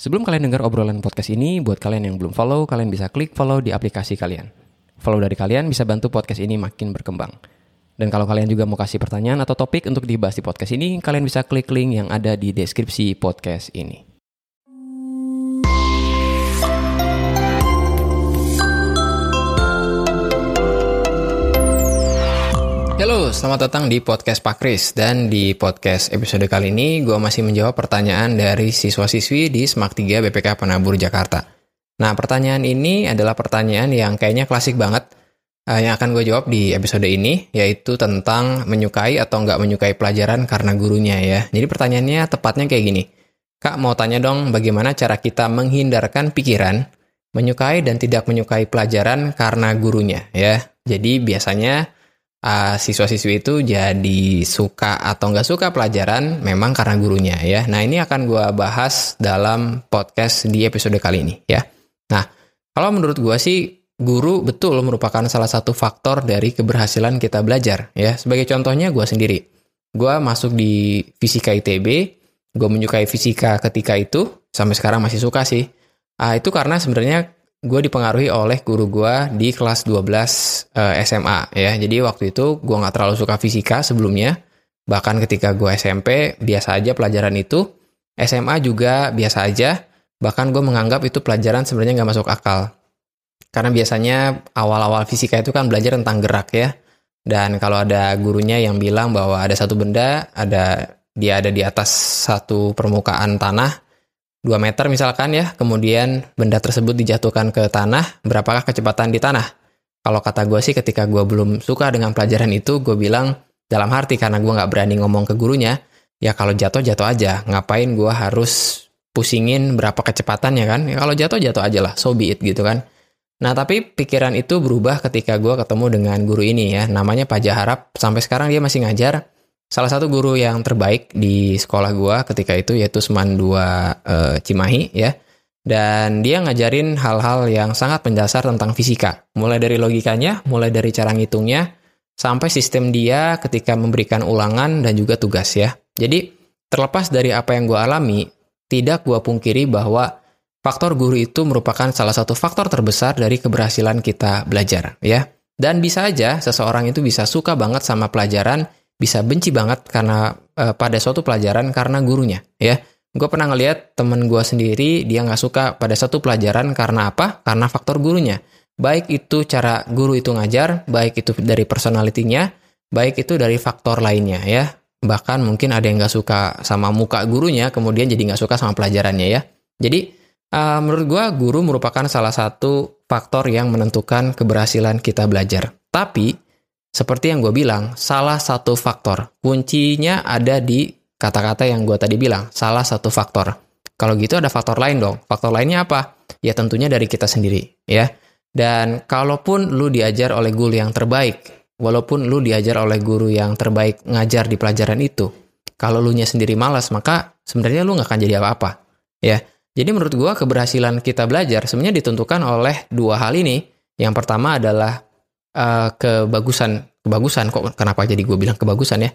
Sebelum kalian dengar obrolan podcast ini, buat kalian yang belum follow, kalian bisa klik follow di aplikasi kalian. Follow dari kalian bisa bantu podcast ini makin berkembang. Dan kalau kalian juga mau kasih pertanyaan atau topik untuk dibahas di podcast ini, kalian bisa klik link yang ada di deskripsi podcast ini. Selamat datang di podcast Pak Kris dan di podcast episode kali ini gue masih menjawab pertanyaan dari siswa-siswi di SMAK 3 BPK Penabur Jakarta. Nah, pertanyaan ini adalah pertanyaan yang kayaknya klasik banget uh, yang akan gue jawab di episode ini, yaitu tentang menyukai atau nggak menyukai pelajaran karena gurunya ya. Jadi pertanyaannya tepatnya kayak gini. Kak, mau tanya dong bagaimana cara kita menghindarkan pikiran menyukai dan tidak menyukai pelajaran karena gurunya ya. Jadi biasanya uh, siswa-siswi itu jadi suka atau nggak suka pelajaran memang karena gurunya ya. Nah ini akan gue bahas dalam podcast di episode kali ini ya. Nah kalau menurut gue sih guru betul merupakan salah satu faktor dari keberhasilan kita belajar ya. Sebagai contohnya gue sendiri. Gue masuk di fisika ITB, gue menyukai fisika ketika itu, sampai sekarang masih suka sih. Uh, itu karena sebenarnya gue dipengaruhi oleh guru gue di kelas 12 uh, SMA ya. Jadi waktu itu gue nggak terlalu suka fisika sebelumnya. Bahkan ketika gue SMP biasa aja pelajaran itu. SMA juga biasa aja. Bahkan gue menganggap itu pelajaran sebenarnya nggak masuk akal. Karena biasanya awal-awal fisika itu kan belajar tentang gerak ya. Dan kalau ada gurunya yang bilang bahwa ada satu benda, ada dia ada di atas satu permukaan tanah, 2 meter misalkan ya, kemudian benda tersebut dijatuhkan ke tanah, berapakah kecepatan di tanah? Kalau kata gue sih ketika gue belum suka dengan pelajaran itu, gue bilang dalam arti karena gue nggak berani ngomong ke gurunya, ya kalau jatuh jatuh aja, ngapain gue harus pusingin berapa kecepatannya kan? Ya kalau jatuh jatuh aja lah, so be it gitu kan. Nah tapi pikiran itu berubah ketika gue ketemu dengan guru ini ya, namanya Pak Jaharap, sampai sekarang dia masih ngajar, salah satu guru yang terbaik di sekolah gua ketika itu yaitu Seman 2 e, Cimahi ya. Dan dia ngajarin hal-hal yang sangat mendasar tentang fisika. Mulai dari logikanya, mulai dari cara ngitungnya, sampai sistem dia ketika memberikan ulangan dan juga tugas ya. Jadi terlepas dari apa yang gua alami, tidak gua pungkiri bahwa faktor guru itu merupakan salah satu faktor terbesar dari keberhasilan kita belajar ya. Dan bisa aja seseorang itu bisa suka banget sama pelajaran bisa benci banget karena uh, pada suatu pelajaran karena gurunya ya. Gue pernah ngeliat temen gue sendiri dia nggak suka pada satu pelajaran karena apa? Karena faktor gurunya. Baik itu cara guru itu ngajar baik itu dari personalitinya baik itu dari faktor lainnya ya. Bahkan mungkin ada yang nggak suka sama muka gurunya kemudian jadi nggak suka sama pelajarannya ya. Jadi uh, menurut gue guru merupakan salah satu faktor yang menentukan keberhasilan kita belajar. Tapi seperti yang gue bilang, salah satu faktor. Kuncinya ada di kata-kata yang gue tadi bilang, salah satu faktor. Kalau gitu ada faktor lain dong. Faktor lainnya apa? Ya tentunya dari kita sendiri, ya. Dan kalaupun lu diajar oleh guru yang terbaik, walaupun lu diajar oleh guru yang terbaik ngajar di pelajaran itu, kalau lu nya sendiri malas, maka sebenarnya lu nggak akan jadi apa-apa, ya. Jadi menurut gue keberhasilan kita belajar sebenarnya ditentukan oleh dua hal ini. Yang pertama adalah uh, kebagusan kebagusan kok kenapa jadi gue bilang kebagusan ya?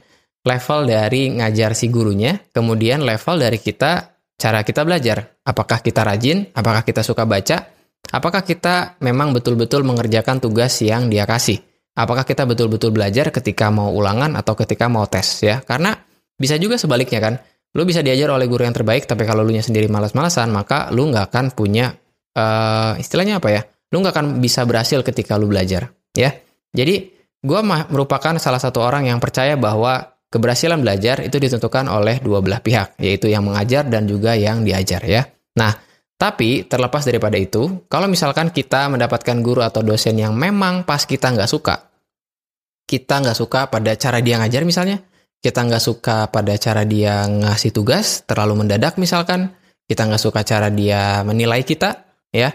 Level dari ngajar si gurunya kemudian level dari kita cara kita belajar. Apakah kita rajin? Apakah kita suka baca? Apakah kita memang betul-betul mengerjakan tugas yang dia kasih? Apakah kita betul-betul belajar ketika mau ulangan atau ketika mau tes ya? Karena bisa juga sebaliknya kan? Lu bisa diajar oleh guru yang terbaik tapi kalau lu nya sendiri malas-malasan maka lu nggak akan punya uh, istilahnya apa ya? Lu nggak akan bisa berhasil ketika lu belajar ya. Jadi gue merupakan salah satu orang yang percaya bahwa keberhasilan belajar itu ditentukan oleh dua belah pihak, yaitu yang mengajar dan juga yang diajar ya. Nah, tapi terlepas daripada itu, kalau misalkan kita mendapatkan guru atau dosen yang memang pas kita nggak suka, kita nggak suka pada cara dia ngajar misalnya, kita nggak suka pada cara dia ngasih tugas terlalu mendadak misalkan, kita nggak suka cara dia menilai kita, ya,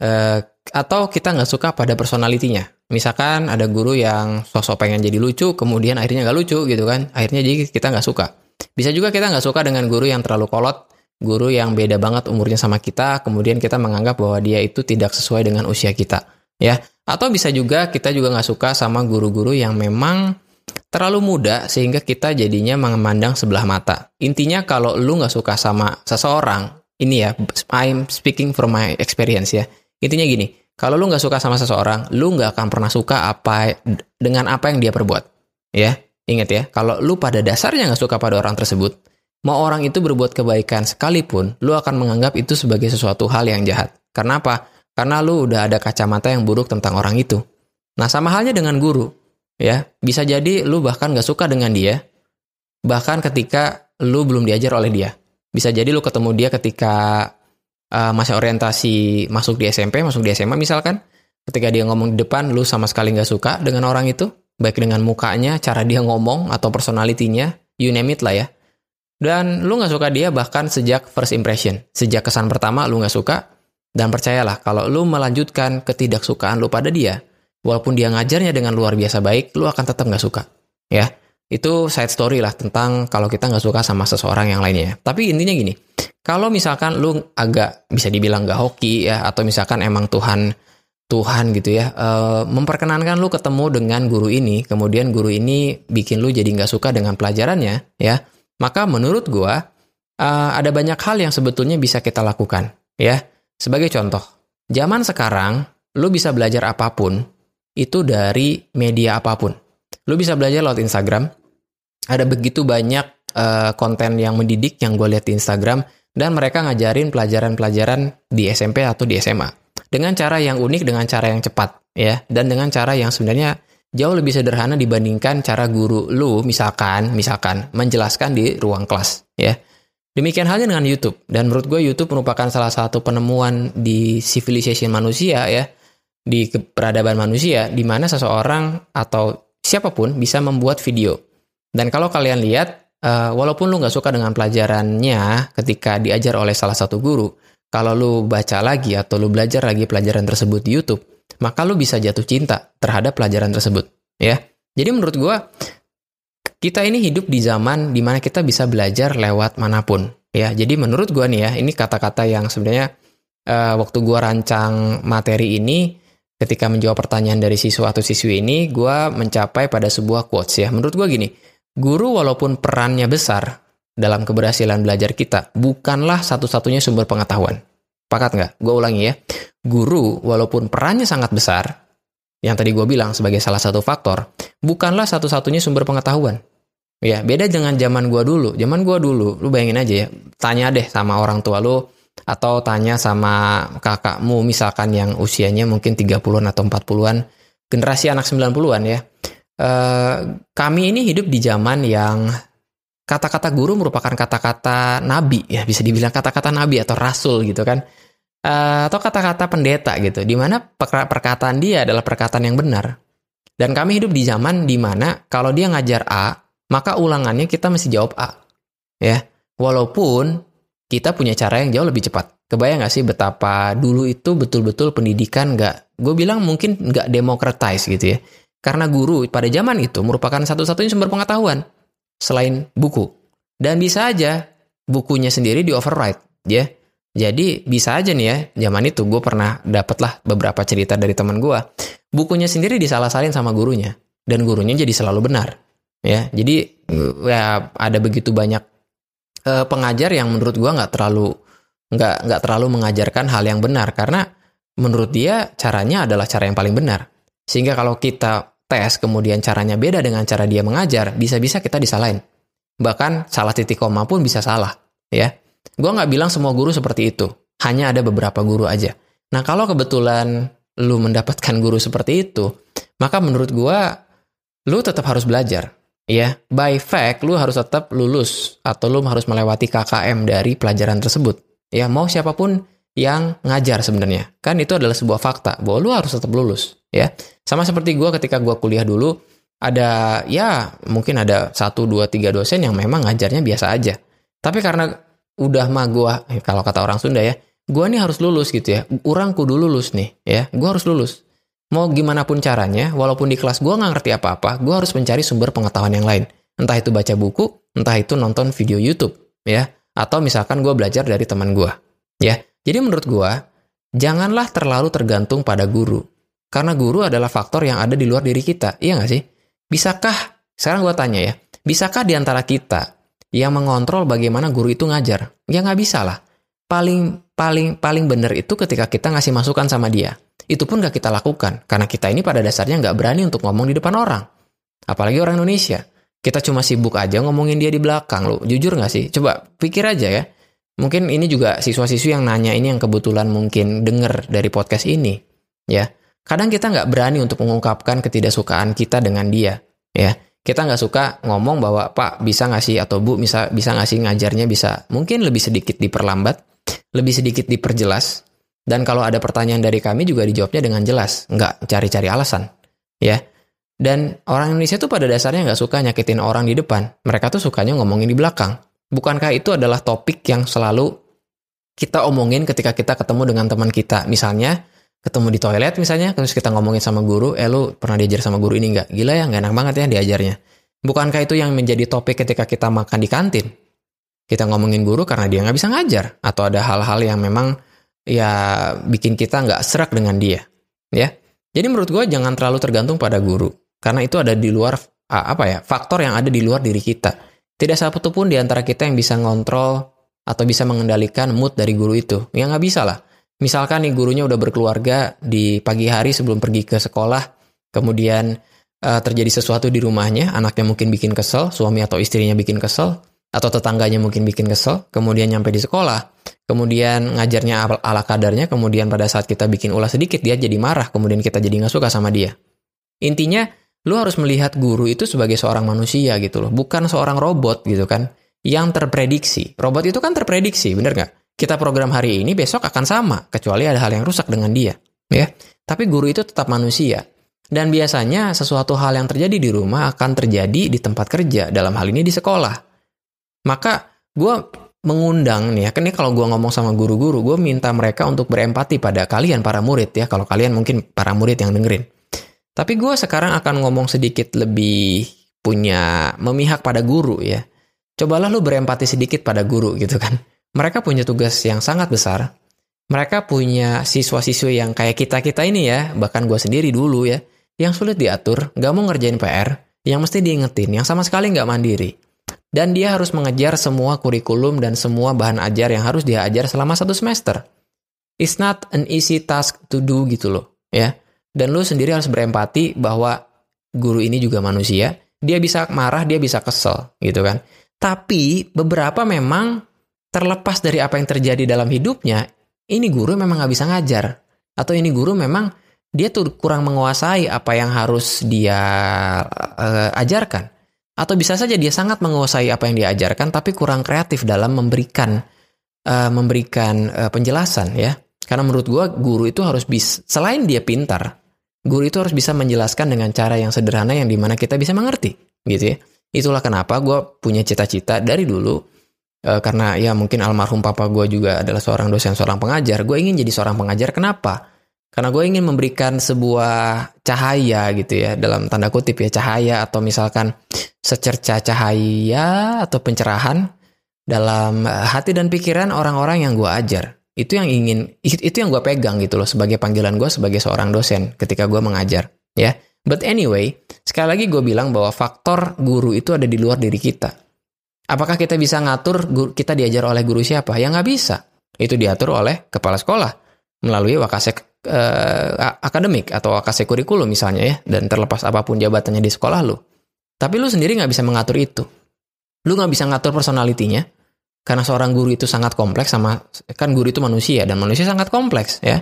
eh, atau kita nggak suka pada personalitinya. Misalkan ada guru yang sosok pengen jadi lucu, kemudian akhirnya nggak lucu gitu kan, akhirnya jadi kita nggak suka. Bisa juga kita nggak suka dengan guru yang terlalu kolot, guru yang beda banget umurnya sama kita, kemudian kita menganggap bahwa dia itu tidak sesuai dengan usia kita, ya. Atau bisa juga kita juga nggak suka sama guru-guru yang memang terlalu muda sehingga kita jadinya memandang sebelah mata. Intinya kalau lu nggak suka sama seseorang, ini ya, I'm speaking from my experience ya. Intinya gini, kalau lu nggak suka sama seseorang, lu nggak akan pernah suka apa dengan apa yang dia perbuat. Ya, ingat ya, kalau lu pada dasarnya nggak suka pada orang tersebut, mau orang itu berbuat kebaikan sekalipun, lu akan menganggap itu sebagai sesuatu hal yang jahat. Karena apa? Karena lu udah ada kacamata yang buruk tentang orang itu. Nah, sama halnya dengan guru. Ya, bisa jadi lu bahkan nggak suka dengan dia, bahkan ketika lu belum diajar oleh dia. Bisa jadi lu ketemu dia ketika uh, masa orientasi masuk di SMP, masuk di SMA misalkan, ketika dia ngomong di depan, lu sama sekali nggak suka dengan orang itu, baik dengan mukanya, cara dia ngomong, atau personalitinya, you name it lah ya. Dan lu nggak suka dia bahkan sejak first impression, sejak kesan pertama lu nggak suka, dan percayalah kalau lu melanjutkan ketidaksukaan lu pada dia, walaupun dia ngajarnya dengan luar biasa baik, lu akan tetap nggak suka. Ya, itu side story lah tentang kalau kita nggak suka sama seseorang yang lainnya. Tapi intinya gini, kalau misalkan lu agak bisa dibilang gak hoki ya atau misalkan emang Tuhan Tuhan gitu ya uh, memperkenankan lu ketemu dengan guru ini kemudian guru ini bikin lu jadi nggak suka dengan pelajarannya ya maka menurut gua uh, ada banyak hal yang sebetulnya bisa kita lakukan ya sebagai contoh zaman sekarang lu bisa belajar apa pun itu dari media apa pun lu bisa belajar lewat Instagram ada begitu banyak uh, konten yang mendidik yang gue lihat di Instagram dan mereka ngajarin pelajaran-pelajaran di SMP atau di SMA dengan cara yang unik dengan cara yang cepat ya. Dan dengan cara yang sebenarnya jauh lebih sederhana dibandingkan cara guru lu misalkan misalkan menjelaskan di ruang kelas ya. Demikian halnya dengan YouTube. Dan menurut gue YouTube merupakan salah satu penemuan di civilization manusia ya. Di peradaban manusia di mana seseorang atau siapa pun bisa membuat video dan kalau kalian lihat uh, walaupun lu nggak suka dengan pelajarannya ketika diajar oleh salah satu guru, kalau lu baca lagi atau lu belajar lagi pelajaran tersebut di YouTube, maka lu bisa jatuh cinta terhadap pelajaran tersebut, ya. Jadi menurut gua kita ini hidup di zaman di mana kita bisa belajar lewat mana pun, ya. Jadi menurut gua nih ya, ini kata-kata yang sebenarnya uh, waktu gua rancang materi ini ketika menjawab pertanyaan dari siswa atau siswi ini, gua mencapai pada sebuah quotes ya. Menurut gua gini, Guru walaupun perannya besar dalam keberhasilan belajar kita, bukanlah satu-satunya sumber pengetahuan. Pakat nggak? Gue ulangi ya. Guru walaupun perannya sangat besar, yang tadi gue bilang sebagai salah satu faktor, bukanlah satu-satunya sumber pengetahuan. Ya, beda dengan zaman gue dulu. Zaman gue dulu, lu bayangin aja ya, tanya deh sama orang tua lu, atau tanya sama kakakmu misalkan yang usianya mungkin 30-an atau 40-an, generasi anak 90-an ya. Eh, kami ini hidup di zaman yang kata-kata guru merupakan kata-kata nabi ya bisa dibilang kata-kata nabi atau rasul gitu kan. Uh, atau kata-kata pendeta gitu di mana perkataan dia adalah perkataan yang benar. Dan kami hidup di zaman di mana kalau dia ngajar A maka ulangannya kita mesti jawab A ya. Walaupun kita punya cara yang jauh lebih cepat. Kebayang gak sih betapa dulu itu betul-betul pendidikan nggak gue bilang mungkin nggak democratize gitu ya karena guru pada zaman itu merupakan satu-satunya sumber pengetahuan selain buku. Dan bisa aja bukunya sendiri di override, ya. Jadi bisa aja nih ya, zaman itu gue pernah dapet lah beberapa cerita dari teman gue. Bukunya sendiri disalah-salin sama gurunya. Dan gurunya jadi selalu benar. Ya, jadi ya ada begitu banyak uh, pengajar yang menurut gue nggak terlalu nggak nggak terlalu mengajarkan hal yang benar karena menurut dia caranya adalah cara yang paling benar. Sehingga kalau kita tes kemudian caranya beda dengan cara dia mengajar, bisa-bisa kita disalahin. Bahkan salah titik koma pun bisa salah, ya. Gue nggak bilang semua guru seperti itu, hanya ada beberapa guru aja. Nah kalau kebetulan lu mendapatkan guru seperti itu, maka menurut gue, lu tetap harus belajar. Ya, by fact, lu harus tetap lulus atau lu harus melewati KKM dari pelajaran tersebut. Ya, mau siapa pun yang ngajar sebenarnya. Kan itu adalah sebuah fakta bahwa lu harus tetap lulus ya. Sama seperti gue ketika gue kuliah dulu, ada ya mungkin ada satu dua tiga dosen yang memang ngajarnya biasa aja. Tapi karena udah mah gue, eh, kalau kata orang Sunda ya, gue nih harus lulus gitu ya. Orang kudu lulus nih ya, gue harus lulus. Mau gimana pun caranya, walaupun di kelas gue nggak ngerti apa-apa, gue harus mencari sumber pengetahuan yang lain. Entah itu baca buku, entah itu nonton video YouTube, ya. Atau misalkan gue belajar dari teman gue, ya. Jadi menurut gue, janganlah terlalu tergantung pada guru. Karena guru adalah faktor yang ada di luar diri kita, iya nggak sih? Bisakah, sekarang gue tanya ya, bisakah di antara kita yang mengontrol bagaimana guru itu ngajar? Ya nggak bisa lah. paling paling paling benar itu ketika kita ngasih masukan sama dia. Itu pun gak kita lakukan, karena kita ini pada dasarnya nggak berani untuk ngomong di depan orang. Apalagi orang Indonesia. Kita cuma sibuk aja ngomongin dia di belakang lo. Jujur gak sih? Coba pikir aja ya. Mungkin ini juga siswa-siswi yang nanya ini yang kebetulan mungkin denger dari podcast ini. Ya, kadang kita nggak berani untuk mengungkapkan ketidaksukaan kita dengan dia. Ya, kita nggak suka ngomong bahwa Pak bisa ngasih atau Bu bisa bisa ngasih ngajarnya bisa mungkin lebih sedikit diperlambat, lebih sedikit diperjelas, dan kalau ada pertanyaan dari kami juga dijawabnya dengan jelas, nggak cari-cari alasan. Ya. Dan orang Indonesia tuh pada dasarnya nggak suka nyakitin orang di depan. Mereka tuh sukanya ngomongin di belakang. Bukankah itu adalah topik yang selalu kita omongin ketika kita ketemu dengan teman kita? Misalnya, ketemu di toilet misalnya, terus kita ngomongin sama guru, eh lu pernah diajar sama guru ini nggak? Gila ya, nggak enak banget ya diajarnya. Bukankah itu yang menjadi topik ketika kita makan di kantin? Kita ngomongin guru karena dia nggak bisa ngajar. Atau ada hal-hal yang memang ya bikin kita nggak serak dengan dia, ya. Jadi menurut gue jangan terlalu tergantung pada guru, karena itu ada di luar apa ya faktor yang ada di luar diri kita. Tidak satu pun di antara kita yang bisa ngontrol atau bisa mengendalikan mood dari guru itu. Ya nggak bisa lah. Misalkan nih gurunya udah berkeluarga di pagi hari sebelum pergi ke sekolah, kemudian uh, terjadi sesuatu di rumahnya, anaknya mungkin bikin kesel, suami atau istrinya bikin kesel, atau tetangganya mungkin bikin kesel, kemudian nyampe di sekolah, kemudian ngajarnya ala kadarnya, kemudian pada saat kita bikin ulah sedikit, dia jadi marah, kemudian kita jadi nggak suka sama dia. Intinya, lu harus melihat guru itu sebagai seorang manusia gitu loh, bukan seorang robot gitu kan, yang terprediksi. Robot itu kan terprediksi, bener nggak? Kita program hari ini, besok akan sama, kecuali ada hal yang rusak dengan dia. ya. Tapi guru itu tetap manusia. Dan biasanya sesuatu hal yang terjadi di rumah akan terjadi di tempat kerja, dalam hal ini di sekolah. Maka gue mengundang nih ya, kan ini kalau gue ngomong sama guru-guru, gue minta mereka untuk berempati pada kalian para murid ya, kalau kalian mungkin para murid yang dengerin. Tapi gue sekarang akan ngomong sedikit lebih punya memihak pada guru ya. Cobalah lu berempati sedikit pada guru gitu kan. Mereka punya tugas yang sangat besar. Mereka punya siswa-siswi yang kayak kita-kita ini ya, bahkan gue sendiri dulu ya, yang sulit diatur, gak mau ngerjain PR, yang mesti diingetin, yang sama sekali gak mandiri. Dan dia harus mengejar semua kurikulum dan semua bahan ajar yang harus dia ajar selama satu semester. It's not an easy task to do gitu loh, ya. Dan lu sendiri harus berempati bahwa guru ini juga manusia, dia bisa marah, dia bisa kesel, gitu kan. Tapi beberapa memang terlepas dari apa yang terjadi dalam hidupnya, ini guru memang nggak bisa ngajar. Atau ini guru memang dia tuh kurang menguasai apa yang harus dia uh, ajarkan. Atau bisa saja dia sangat menguasai apa yang diajarkan tapi kurang kreatif dalam memberikan uh, memberikan uh, penjelasan ya. Karena menurut gue guru itu harus bisa selain dia pintar, guru itu harus bisa menjelaskan dengan cara yang sederhana yang di mana kita bisa mengerti gitu ya. Itulah kenapa gue punya cita-cita dari dulu uh, karena ya mungkin almarhum papa gue juga adalah seorang dosen, seorang pengajar. Gue ingin jadi seorang pengajar. Kenapa? Karena gue ingin memberikan sebuah cahaya gitu ya, dalam tanda kutip ya, cahaya atau misalkan secerca cahaya atau pencerahan dalam eh, hati dan pikiran orang-orang yang gue ajar. Itu yang ingin, itu yang gue pegang gitu loh sebagai panggilan gue sebagai seorang dosen ketika gue mengajar. Ya, but anyway, sekali lagi gue bilang bahwa faktor guru itu ada di luar diri kita. Apakah kita bisa ngatur guru, kita diajar oleh guru siapa? Ya nggak bisa. Itu diatur oleh kepala sekolah melalui wakasek uh, akademik atau akase kurikulum misalnya ya, dan terlepas apa pun jabatannya di sekolah lu. Tapi lu sendiri nggak bisa mengatur itu. Lu nggak bisa ngatur personalitinya, karena seorang guru itu sangat kompleks sama kan guru itu manusia dan manusia sangat kompleks ya.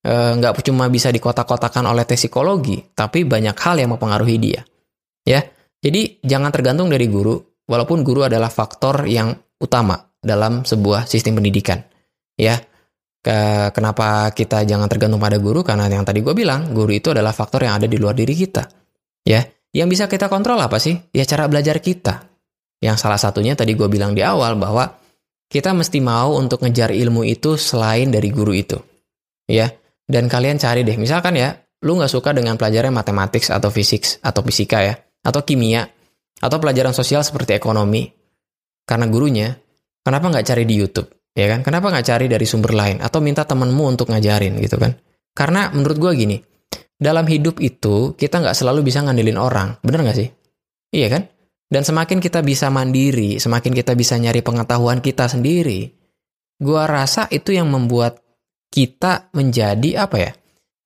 E, nggak cuma bisa dikotak-kotakan oleh tes psikologi, tapi banyak hal yang mempengaruhi dia. Ya, jadi jangan tergantung dari guru, walaupun guru adalah faktor yang utama dalam sebuah sistem pendidikan. Ya, ke, kenapa kita jangan tergantung pada guru? Karena yang tadi gue bilang, guru itu adalah faktor yang ada di luar diri kita. Ya, yang bisa kita kontrol apa sih? Ya cara belajar kita. Yang salah satunya tadi gue bilang di awal bahwa kita mesti mau untuk ngejar ilmu itu selain dari guru itu. Ya, dan kalian cari deh, misalkan ya, lu nggak suka dengan pelajaran matematik atau fisik atau fisika ya, atau kimia, atau pelajaran sosial seperti ekonomi, karena gurunya, kenapa nggak cari di YouTube? ya kan? Kenapa nggak cari dari sumber lain atau minta temenmu untuk ngajarin gitu kan? Karena menurut gue gini, dalam hidup itu kita nggak selalu bisa ngandelin orang, bener nggak sih? Iya kan? Dan semakin kita bisa mandiri, semakin kita bisa nyari pengetahuan kita sendiri, gua rasa itu yang membuat kita menjadi apa ya?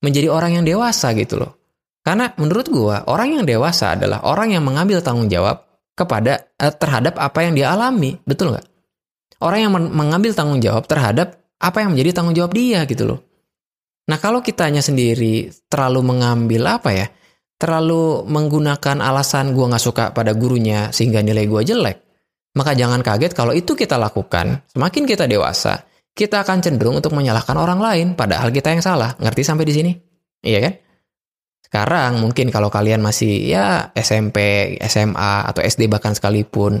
Menjadi orang yang dewasa gitu loh. Karena menurut gua, orang yang dewasa adalah orang yang mengambil tanggung jawab kepada eh, terhadap apa yang dia alami, betul nggak? Orang yang mengambil tanggung jawab terhadap apa yang menjadi tanggung jawab dia gitu loh. Nah kalau kitanya sendiri terlalu mengambil apa ya, terlalu menggunakan alasan gua nggak suka pada gurunya sehingga nilai gua jelek, maka jangan kaget kalau itu kita lakukan, semakin kita dewasa, kita akan cenderung untuk menyalahkan orang lain, padahal kita yang salah. Ngerti sampai di sini? Iya kan? Sekarang mungkin kalau kalian masih ya SMP, SMA, atau SD bahkan sekalipun,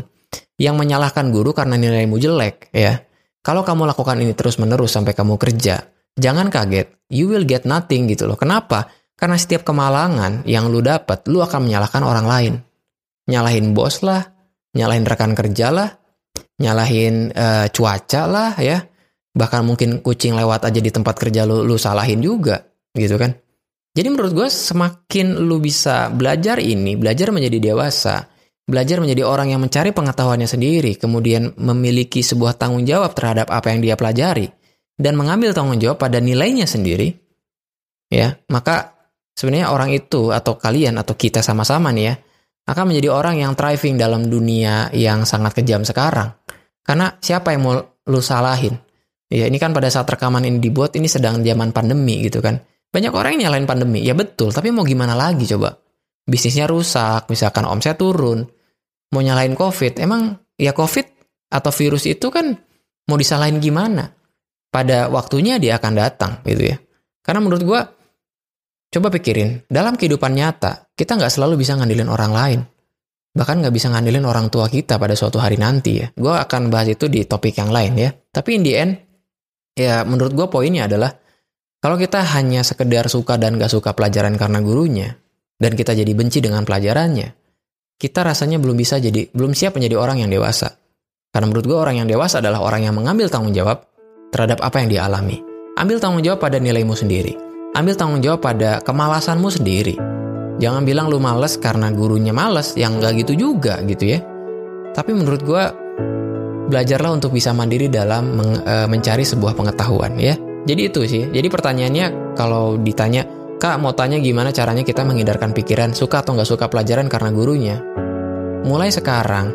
yang menyalahkan guru karena nilaimu jelek, ya. Kalau kamu lakukan ini terus-menerus sampai kamu kerja, jangan kaget, you will get nothing gitu loh. Kenapa? Karena setiap kemalangan yang lu dapat, lu akan menyalahkan orang lain. Nyalahin bos lah, nyalahin rekan kerja lah, nyalahin uh, cuaca lah ya. Bahkan mungkin kucing lewat aja di tempat kerja lu, lu salahin juga gitu kan. Jadi menurut gue semakin lu bisa belajar ini, belajar menjadi dewasa, belajar menjadi orang yang mencari pengetahuannya sendiri, kemudian memiliki sebuah tanggung jawab terhadap apa yang dia pelajari, dan mengambil tanggung jawab pada nilainya sendiri, ya, maka sebenarnya orang itu atau kalian atau kita sama-sama nih ya, akan menjadi orang yang thriving dalam dunia yang sangat kejam sekarang. Karena siapa yang mau lu salahin? Ya ini kan pada saat rekaman ini dibuat ini sedang zaman pandemi gitu kan. Banyak orang yang nyalain pandemi. Ya betul, tapi mau gimana lagi coba? Bisnisnya rusak, misalkan omset turun. Mau nyalain COVID, emang ya COVID atau virus itu kan mau disalahin gimana? Pada waktunya dia akan datang gitu ya. Karena menurut gua Coba pikirin, dalam kehidupan nyata, kita nggak selalu bisa ngandelin orang lain. Bahkan nggak bisa ngandelin orang tua kita pada suatu hari nanti ya. Gue akan bahas itu di topik yang lain ya. Tapi in the end, ya menurut gue poinnya adalah, kalau kita hanya sekedar suka dan gak suka pelajaran karena gurunya, dan kita jadi benci dengan pelajarannya, kita rasanya belum bisa jadi, belum siap menjadi orang yang dewasa. Karena menurut gue orang yang dewasa adalah orang yang mengambil tanggung jawab terhadap apa yang dia alami. Ambil tanggung jawab pada nilaimu sendiri ambil tanggung jawab pada kemalasanmu sendiri. Jangan bilang lu males karena gurunya males, yang nggak gitu juga gitu ya. Tapi menurut gue, belajarlah untuk bisa mandiri dalam men e, mencari sebuah pengetahuan ya. Jadi itu sih. Jadi pertanyaannya kalau ditanya, Kak mau tanya gimana caranya kita menghindarkan pikiran suka atau nggak suka pelajaran karena gurunya? Mulai sekarang,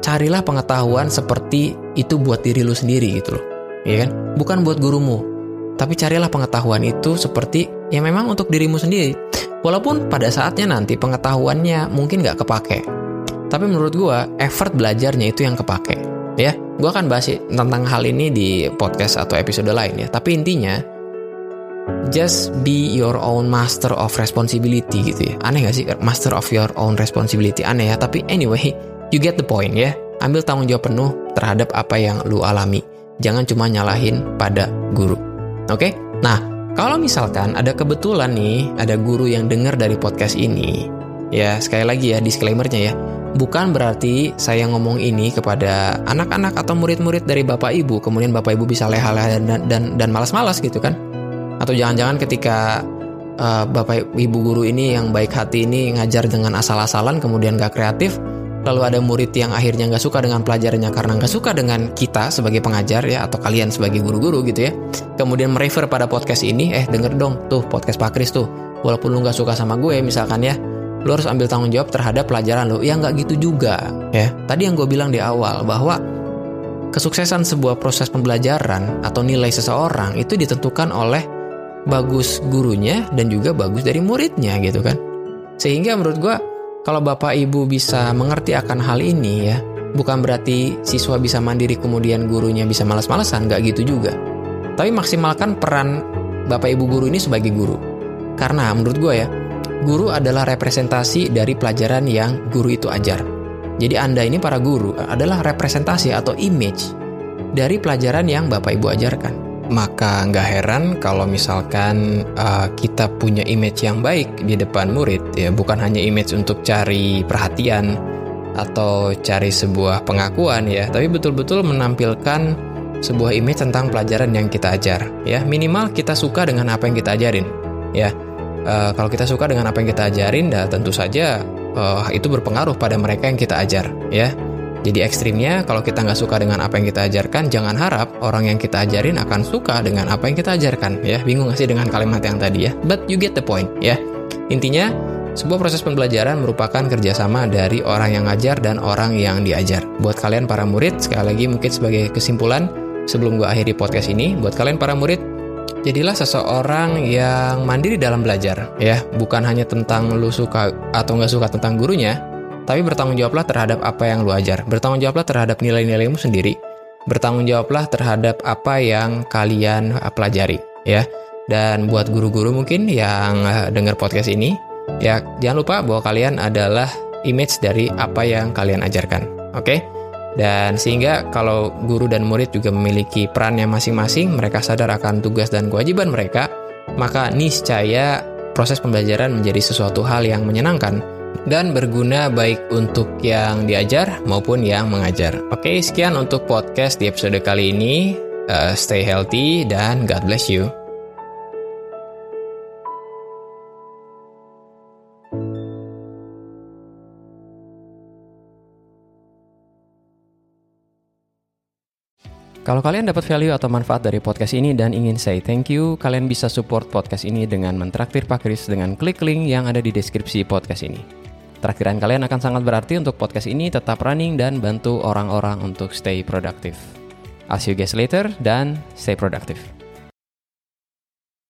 carilah pengetahuan seperti itu buat diri lu sendiri gitu loh. Ya kan? Bukan buat gurumu, tapi carilah pengetahuan itu seperti yang memang untuk dirimu sendiri. Walaupun pada saatnya nanti pengetahuannya mungkin nggak kepake. Tapi menurut gue, effort belajarnya itu yang kepake. Ya, gue akan bahas tentang hal ini di podcast atau episode lain ya. Tapi intinya, just be your own master of responsibility gitu ya. Aneh gak sih? Master of your own responsibility. Aneh ya, tapi anyway, you get the point ya. Ambil tanggung jawab penuh terhadap apa yang lu alami. Jangan cuma nyalahin pada guru. Oke? Okay? Nah, kalau misalkan ada kebetulan nih, ada guru yang dengar dari podcast ini, ya sekali lagi ya disclaimernya ya, bukan berarti saya ngomong ini kepada anak-anak atau murid-murid dari bapak ibu, kemudian bapak ibu bisa leha-leha dan dan, dan malas-malas gitu kan? Atau jangan-jangan ketika uh, bapak ibu guru ini yang baik hati ini ngajar dengan asal-asalan, kemudian gak kreatif, lalu ada murid yang akhirnya nggak suka dengan pelajarannya karena nggak suka dengan kita sebagai pengajar ya atau kalian sebagai guru-guru gitu ya. Kemudian merefer pada podcast ini eh denger dong tuh podcast Pak Kris tuh. Walaupun lu nggak suka sama gue misalkan ya lu harus ambil tanggung jawab terhadap pelajaran lu. Ya nggak gitu juga ya. Tadi yang gue bilang di awal bahwa kesuksesan sebuah proses pembelajaran atau nilai seseorang itu ditentukan oleh bagus gurunya dan juga bagus dari muridnya gitu kan. Sehingga menurut gue kalau Bapak Ibu bisa mengerti akan hal ini ya, bukan berarti siswa bisa mandiri kemudian gurunya bisa malas-malasan, nggak gitu juga. Tapi maksimalkan peran Bapak Ibu guru ini sebagai guru. Karena menurut gue ya, guru adalah representasi dari pelajaran yang guru itu ajar. Jadi Anda ini para guru adalah representasi atau image dari pelajaran yang Bapak Ibu ajarkan. Maka nggak heran kalau misalkan uh, kita punya image yang baik di depan murid, ya bukan hanya image untuk cari perhatian atau cari sebuah pengakuan ya, tapi betul-betul menampilkan sebuah image tentang pelajaran yang kita ajar. Ya minimal kita suka dengan apa yang kita ajarin. Ya uh, kalau kita suka dengan apa yang kita ajarin, dah tentu saja uh, itu berpengaruh pada mereka yang kita ajar. Ya Jadi ekstrimnya, kalau kita nggak suka dengan apa yang kita ajarkan, jangan harap orang yang kita ajarin akan suka dengan apa yang kita ajarkan. Ya, bingung nggak sih dengan kalimat yang tadi ya? But you get the point, ya. Intinya, sebuah proses pembelajaran merupakan kerjasama dari orang yang ngajar dan orang yang diajar. Buat kalian para murid, sekali lagi mungkin sebagai kesimpulan, sebelum gue akhiri podcast ini, buat kalian para murid, jadilah seseorang yang mandiri dalam belajar, ya. Bukan hanya tentang lu suka atau nggak suka tentang gurunya, tapi bertanggung jawablah terhadap apa yang lu ajar. Bertanggung jawablah terhadap nilai-nilaimu sendiri. Bertanggung jawablah terhadap apa yang kalian pelajari, ya. Dan buat guru-guru mungkin yang eh, dengar podcast ini, ya jangan lupa bahwa kalian adalah image dari apa yang kalian ajarkan. Oke? Okay? Dan sehingga kalau guru dan murid juga memiliki perannya masing-masing, mereka sadar akan tugas dan kewajiban mereka, maka niscaya proses pembelajaran menjadi sesuatu hal yang menyenangkan dan berguna baik untuk yang diajar maupun yang mengajar. Oke, sekian untuk podcast di episode kali ini. Uh, stay healthy dan God bless you. Kalau kalian dapat value atau manfaat dari podcast ini dan ingin say thank you, kalian bisa support podcast ini dengan mentraktir Pak Kris dengan klik link yang ada di deskripsi podcast ini. Terakhiran kalian akan sangat berarti untuk podcast ini tetap running dan bantu orang-orang untuk stay productive. I'll see you guys later dan stay productive.